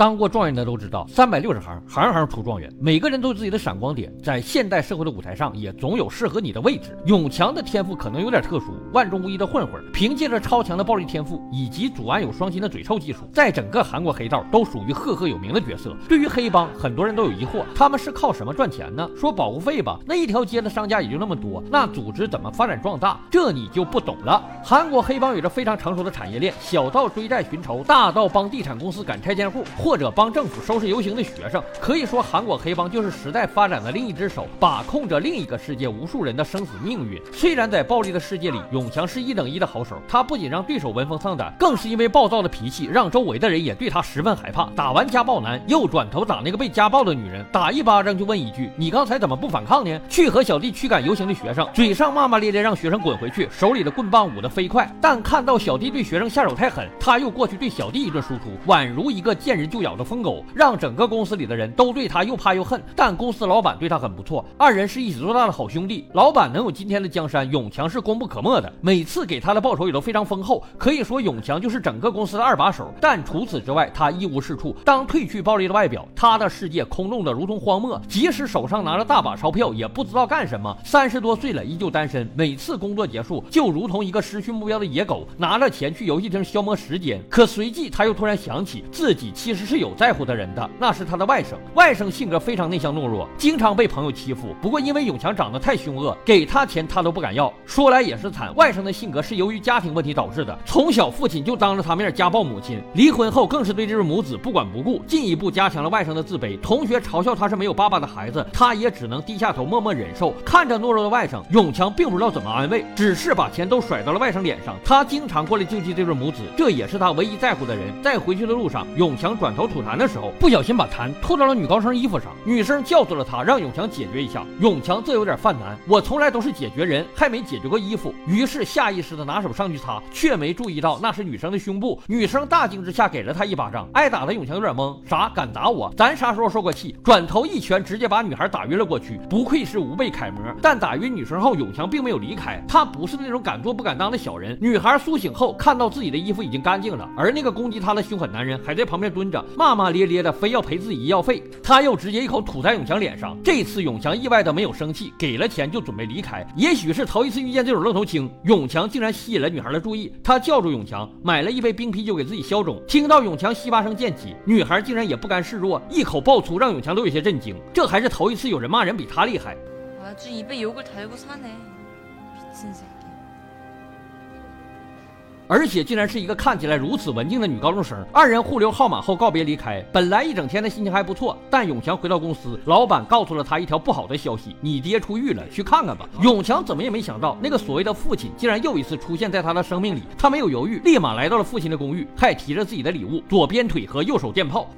当过状元的都知道，三百六十行，行行出状元。每个人都有自己的闪光点，在现代社会的舞台上，也总有适合你的位置。永强的天赋可能有点特殊，万中无一的混混，凭借着超强的暴力天赋以及祖安有双亲的嘴臭技术，在整个韩国黑道都属于赫赫有名的角色。对于黑帮，很多人都有疑惑，他们是靠什么赚钱呢？说保护费吧，那一条街的商家也就那么多，那组织怎么发展壮大？这你就不懂了。韩国黑帮有着非常成熟的产业链，小到追债寻仇，大到帮地产公司赶拆迁户，或者帮政府收拾游行的学生。可以说，韩国黑帮就是时代发展的另一只手，把控着另一个世界无数人的生死命运。虽然在暴力的世界里，永强是一等一的好手，他不仅让对手闻风丧胆，更是因为暴躁的脾气，让周围的人也对他十分害怕。打完家暴男，又转头打那个被家暴的女人，打一巴掌就问一句：“你刚才怎么不反抗呢？”去和小弟驱赶游行的学生，嘴上骂骂咧咧让学生滚回去，手里的棍棒舞得飞快。但看到小弟对学生下手太狠，他又过去对小弟一顿输出，宛如一个见人就咬的疯狗，让整个公司里的人都对他又怕又恨。但公司老板对他很不错，二人是一起做大的好兄弟。老板能有今天的江山，永强是功不可没的。每次给他的报酬也都非常丰厚，可以说永强就是整个公司的二把手。但除此之外，他一无是处。当褪去暴力的外表，他的世界空洞的如同荒漠。即使手上拿着大把钞票，也不知道干什么。三十多岁了，依旧单身。每次工作结束，就如同一个失去目标的野狗，拿着钱去游戏厅消磨时间。可随即他又突然想起，自己其实是有在乎的人的，那是他的外甥。外甥性格非常内向懦弱，经常被朋友欺负。不过因为永强长得太凶恶，给他钱他都不敢要。说来也是惨，外甥的性格是由于家庭问题导致的。从小父亲就当着他面家暴母亲，离婚后更是对这对母子不管不顾，进一步加强了外甥的自卑。同学嘲笑他是没有爸爸的孩子，他也只能低下头默默忍受。看着懦弱的外甥，永强并不知道怎么安慰，只是把钱都甩到了外甥脸上。他经常过来救济这对母子，这也是他唯一在乎的人。在回去的路上，永强转头吐痰的时候，不小心把痰吐到了女高生衣服上。女生叫住了他，让永强解决一下。永强这有点犯难，我从来都是解决人，还没解决过衣服。于是下意识的拿手上去擦，却没注意到那是女生的胸部。女生大惊之下给了他一巴掌，挨打的永强有点懵，啥敢打我？咱啥时候受过气？转头一拳直接把女孩打晕了过去。不愧是无辈楷模。但打晕女生后，永强并没有离开，他不是那种敢做不敢当的小人。女孩苏醒后，看到自己的衣服已经干净了，而那个攻击她的凶狠男人还在旁边蹲着，骂骂咧咧的，非要赔自己医药费。他又直接一口吐在永强脸上。这次永强意外的没有生气，给了钱就准备离开。也许是头一次遇见这种愣头青，永强竟然吸引了女孩的注意。他叫住永强，买了一杯冰啤酒给自己消肿。听到永强西巴声渐起，女孩竟然也不甘示弱，一口爆粗，让永强都有些震惊。这还是头一次有人骂人比他厉害。아주입에욕을달고사네미친새 而且竟然是一个看起来如此文静的女高中生。二人互留号码后告别离开。本来一整天的心情还不错，但永强回到公司，老板告诉了他一条不好的消息：你爹出狱了，去看看吧。永强怎么也没想到，那个所谓的父亲竟然又一次出现在他的生命里。他没有犹豫，立马来到了父亲的公寓，还提着自己的礼物——左边腿和右手电炮。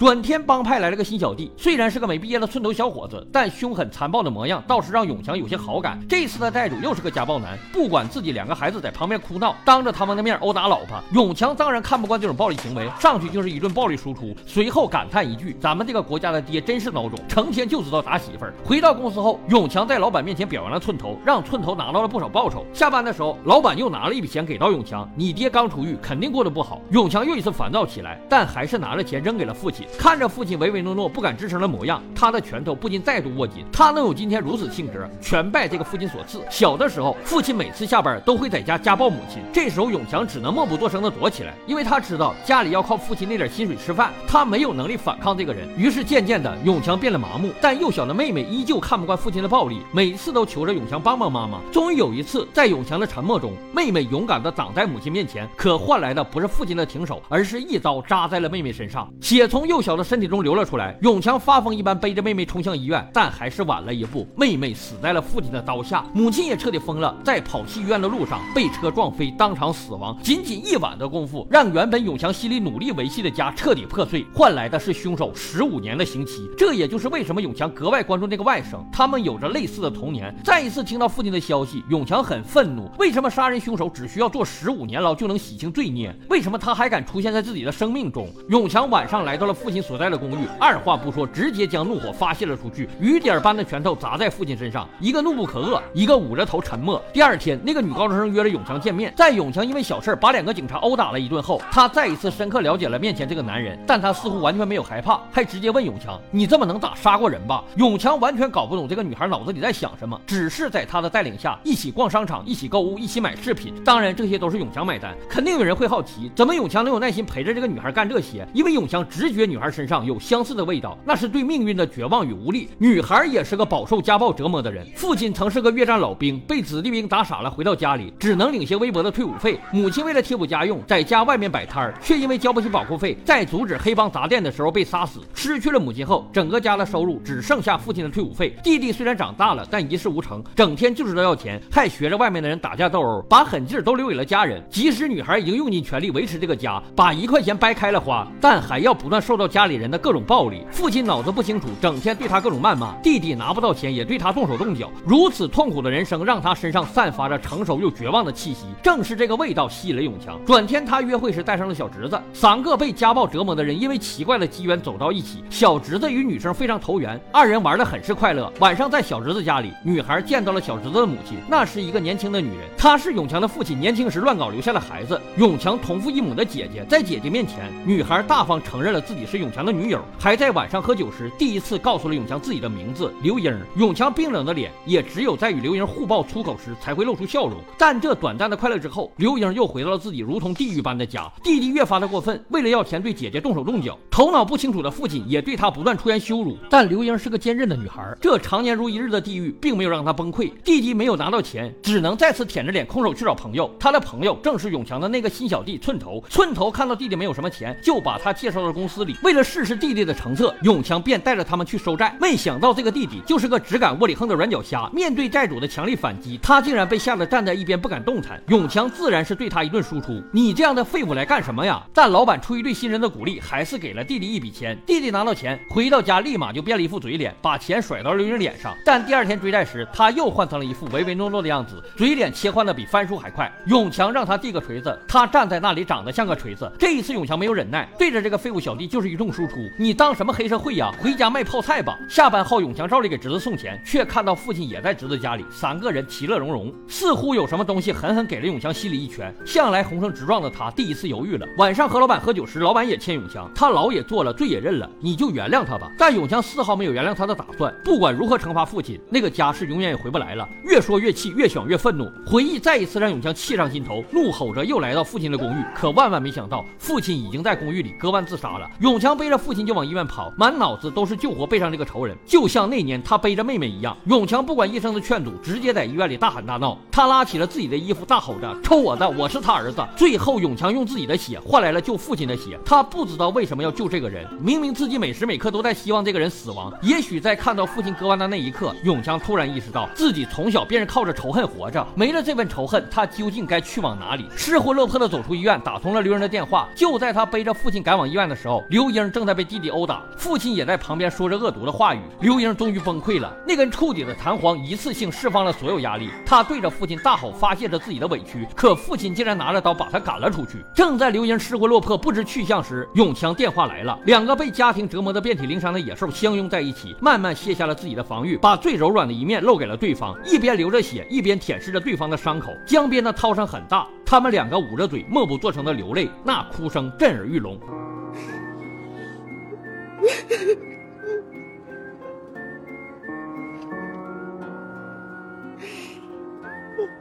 转天帮派来了个新小弟，虽然是个没毕业的寸头小伙子，但凶狠残暴的模样倒是让永强有些好感。这次的债主又是个家暴男，不管自己两个孩子在旁边哭闹，当着他们的面殴打老婆，永强当然看不惯这种暴力行为，上去就是一顿暴力输出。随后感叹一句：“咱们这个国家的爹真是孬种，成天就知道打媳妇儿。”回到公司后，永强在老板面前表扬了寸头，让寸头拿到了不少报酬。下班的时候，老板又拿了一笔钱给到永强：“你爹刚出狱，肯定过得不好。”永强又一次烦躁起来，但还是拿了钱扔给了父亲。看着父亲唯唯诺诺、不敢吱声的模样，他的拳头不禁再度握紧。他能有今天如此性格，全拜这个父亲所赐。小的时候，父亲每次下班都会在家家暴母亲，这时候永强只能默不作声的躲起来，因为他知道家里要靠父亲那点薪水吃饭，他没有能力反抗这个人。于是渐渐的，永强变得麻木。但幼小的妹妹依旧看不惯父亲的暴力，每次都求着永强帮帮妈妈。终于有一次，在永强的沉默中，妹妹勇敢的挡在母亲面前，可换来的不是父亲的停手，而是一刀扎在了妹妹身上，血从右幼小的身。体中流了出来，永强发疯一般背着妹妹冲向医院，但还是晚了一步，妹妹死在了父亲的刀下，母亲也彻底疯了，在跑去医院的路上被车撞飞，当场死亡。仅仅一晚的功夫，让原本永强心里努力维系的家彻底破碎，换来的是凶手十五年的刑期。这也就是为什么永强格外关注那个外甥，他们有着类似的童年。再一次听到父亲的消息，永强很愤怒，为什么杀人凶手只需要坐十五年牢就能洗清罪孽？为什么他还敢出现在自己的生命中？永强晚上来到了父。父亲所在的公寓，二话不说，直接将怒火发泄了出去，雨点般的拳头砸在父亲身上，一个怒不可遏，一个捂着头沉默。第二天，那个女高中生约了永强见面，在永强因为小事把两个警察殴打了一顿后，他再一次深刻了解了面前这个男人，但他似乎完全没有害怕，还直接问永强：“你这么能打，杀过人吧？”永强完全搞不懂这个女孩脑子里在想什么，只是在他的带领下一起逛商场，一起购物，一起买饰品。当然，这些都是永强买单。肯定有人会好奇，怎么永强能有耐心陪着这个女孩干这些？因为永强直觉女孩身上有相似的味道，那是对命运的绝望与无力。女孩也是个饱受家暴折磨的人，父亲曾是个越战老兵，被子弟兵打傻了，回到家里只能领些微薄的退伍费。母亲为了贴补家用，在家外面摆摊儿，却因为交不起保护费，在阻止黑帮砸店的时候被杀死。失去了母亲后，整个家的收入只剩下父亲的退伍费。弟弟虽然长大了，但一事无成，整天就知道要钱，还学着外面的人打架斗殴，把狠劲儿都留给了家人。即使女孩已经用尽全力维持这个家，把一块钱掰开了花，但还要不断受到家里人的各种暴力。父亲脑子不清楚，整天对他各种谩骂；弟弟拿不到钱，也对他动手动脚。如此痛苦的人生，让他身上散发着成熟又绝望的气息。正是这个味道吸引了永强。转天，他约会时带上了小侄子，三个被家暴折磨的人，因为奇怪的机缘走到一起。小侄子与女生非常投缘，二人玩得很是快乐。晚上在小侄子家里，女孩见到了小侄子的母亲，那是一个年轻的女人，她是永强的父亲年轻时乱搞留下的孩子，永强同父异母的姐姐。在姐姐面前，女孩大方承认了自己是永强的女友，还在晚上喝酒时第一次告诉了永强自己的名字刘英。永强冰冷的脸也只有在与刘英互爆粗口时才会露出笑容。但这短暂的快乐之后，刘英又回到了自己如同地狱般的家。弟弟越发的过分，为了要钱对姐姐动手动脚。头脑不清楚的父亲也对他不断出言羞辱。但刘英是个坚韧的女孩，这常年如一日的地狱并没有让她崩溃。弟弟没有拿到钱，只能再次舔着脸空手去找朋友。他的朋友正是永强的那个新小弟寸头。寸头看到弟弟没有什么钱，就把他介绍到公司里。为为了试试弟弟的成色，永强便带着他们去收债。没想到这个弟弟就是个只敢窝里横的软脚虾。面对债主的强力反击，他竟然被吓得站在一边不敢动弹。永强自然是对他一顿输出：“你这样的废物来干什么呀？”但老板出于对新人的鼓励，还是给了弟弟一笔钱。弟弟拿到钱，回到家立马就变了一副嘴脸，把钱甩到刘英脸上。但第二天追债时，他又换成了一副唯唯诺诺的样子，嘴脸切换的比翻书还快。永强让他递个锤子，他站在那里长得像个锤子。这一次永强没有忍耐，对着这个废物小弟就是一通输出：“你当什么黑社会呀？回家卖泡菜吧！”下班后，永强照例给侄子送钱，却看到父亲也在侄子家里，三个人其乐融融，似乎有什么东西狠狠给了永强心里一拳。向来红绳直撞的他，第一次犹豫了。晚上和老板喝酒时，老板也欠永强，他老也做了，罪也认了，你就原谅他吧。但永强丝毫没有原谅他的打算。不管如何惩罚父亲，那个家是永远也回不来了。越说越气，越想越愤怒，回忆再一次让永强气上心头，怒吼着又来到父亲的公寓。可万万没想到，父亲已经在公寓里割腕自杀了。永强背着父亲就往医院跑，满脑子都是救活背上这个仇人，就像那年他背着妹妹一样。永强不管医生的劝阻，直接在医院里大喊大闹。他拉起了自己的衣服，大吼着：“抽我的！我是他儿子！”最后，永强用自己的血换来了救父亲的血。他不知道为什么要救这个人，明明自己每时每刻都在希望这个人死亡。也许在看到父亲割腕的那一刻，永强突然意识到自己从小便是靠着仇恨活着，没了这份仇恨，他究竟该去往哪里？失魂落魄的走出医院，打通了刘英的电话。就在他背着父亲赶往医院的时候，刘英正在被弟弟殴打，父亲也在旁边说着恶毒的话语。刘英终于崩溃了，那根触底的弹簧一次性释放了所有压力，他对着父亲大吼，发泄着自己的委屈。可父亲竟然拿着刀把他赶了出去。正在刘英失魂落魄、不知去向时，永强电话来了。两个被家庭折磨得遍体鳞伤的野兽相拥在一起，慢慢卸下了自己的防御，把最柔软的一面露给了对方，一边流着血，一边舔舐着对方的伤口。江边的涛声很大，他们两个捂着嘴，默不作声的流泪，那哭声震耳欲聋。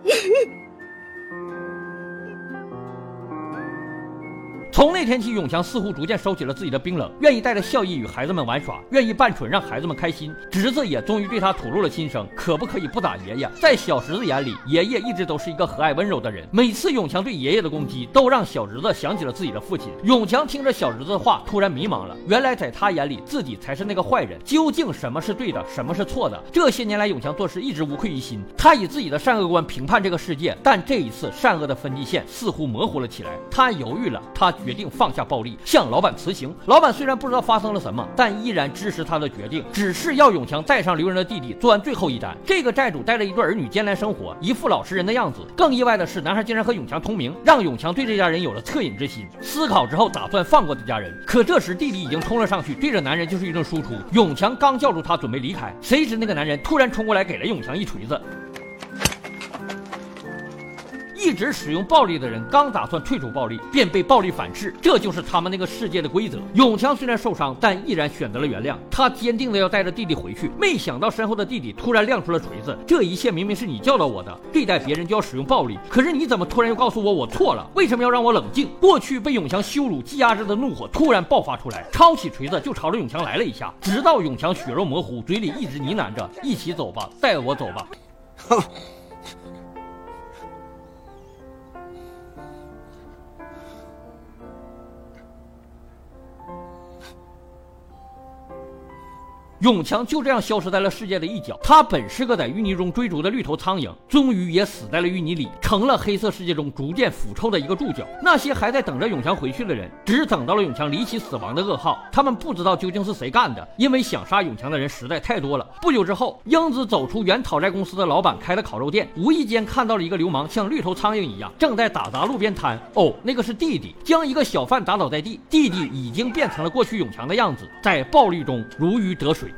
嗯。从那天起，永强似乎逐渐收起了自己的冰冷，愿意带着笑意与孩子们玩耍，愿意扮蠢让孩子们开心。侄子也终于对他吐露了心声，可不可以不打爷爷？在小侄子眼里，爷爷一直都是一个和蔼温柔的人。每次永强对爷爷的攻击，都让小侄子想起了自己的父亲。永强听着小侄子的话，突然迷茫了。原来在他眼里，自己才是那个坏人。究竟什么是对的，什么是错的？这些年来，永强做事一直无愧于心。他以自己的善恶观评判这个世界，但这一次，善恶的分界线似乎模糊了起来。他犹豫了，他决决定放下暴力，向老板辞行。老板虽然不知道发生了什么，但依然支持他的决定，只是要永强带上刘仁的弟弟做完最后一单。这个债主带着一对儿女艰难生活，一副老实人的样子。更意外的是，男孩竟然和永强同名，让永强对这家人有了恻隐之心。思考之后，打算放过这家人。可这时弟弟已经冲了上去，对着男人就是一顿输出。永强刚叫住他，准备离开，谁知那个男人突然冲过来，给了永强一锤子。一直使用暴力的人，刚打算退出暴力，便被暴力反噬。这就是他们那个世界的规则。永强虽然受伤，但依然选择了原谅。他坚定的要带着弟弟回去，没想到身后的弟弟突然亮出了锤子。这一切明明是你教导我的，对待别人就要使用暴力。可是你怎么突然又告诉我我错了？为什么要让我冷静？过去被永强羞辱、积压着的怒火突然爆发出来，抄起锤子就朝着永强来了一下，直到永强血肉模糊，嘴里一直呢喃着：“一起走吧，带我走吧。”哼。永强就这样消失在了世界的一角。他本是个在淤泥中追逐的绿头苍蝇，终于也死在了淤泥里，成了黑色世界中逐渐腐臭的一个注脚。那些还在等着永强回去的人，只等到了永强离奇死亡的噩耗。他们不知道究竟是谁干的，因为想杀永强的人实在太多了。不久之后，英子走出原讨债公司的老板开的烤肉店，无意间看到了一个流氓，像绿头苍蝇一样，正在打砸路边摊。哦，那个是弟弟，将一个小贩打倒在地。弟弟已经变成了过去永强的样子，在暴力中如鱼得水。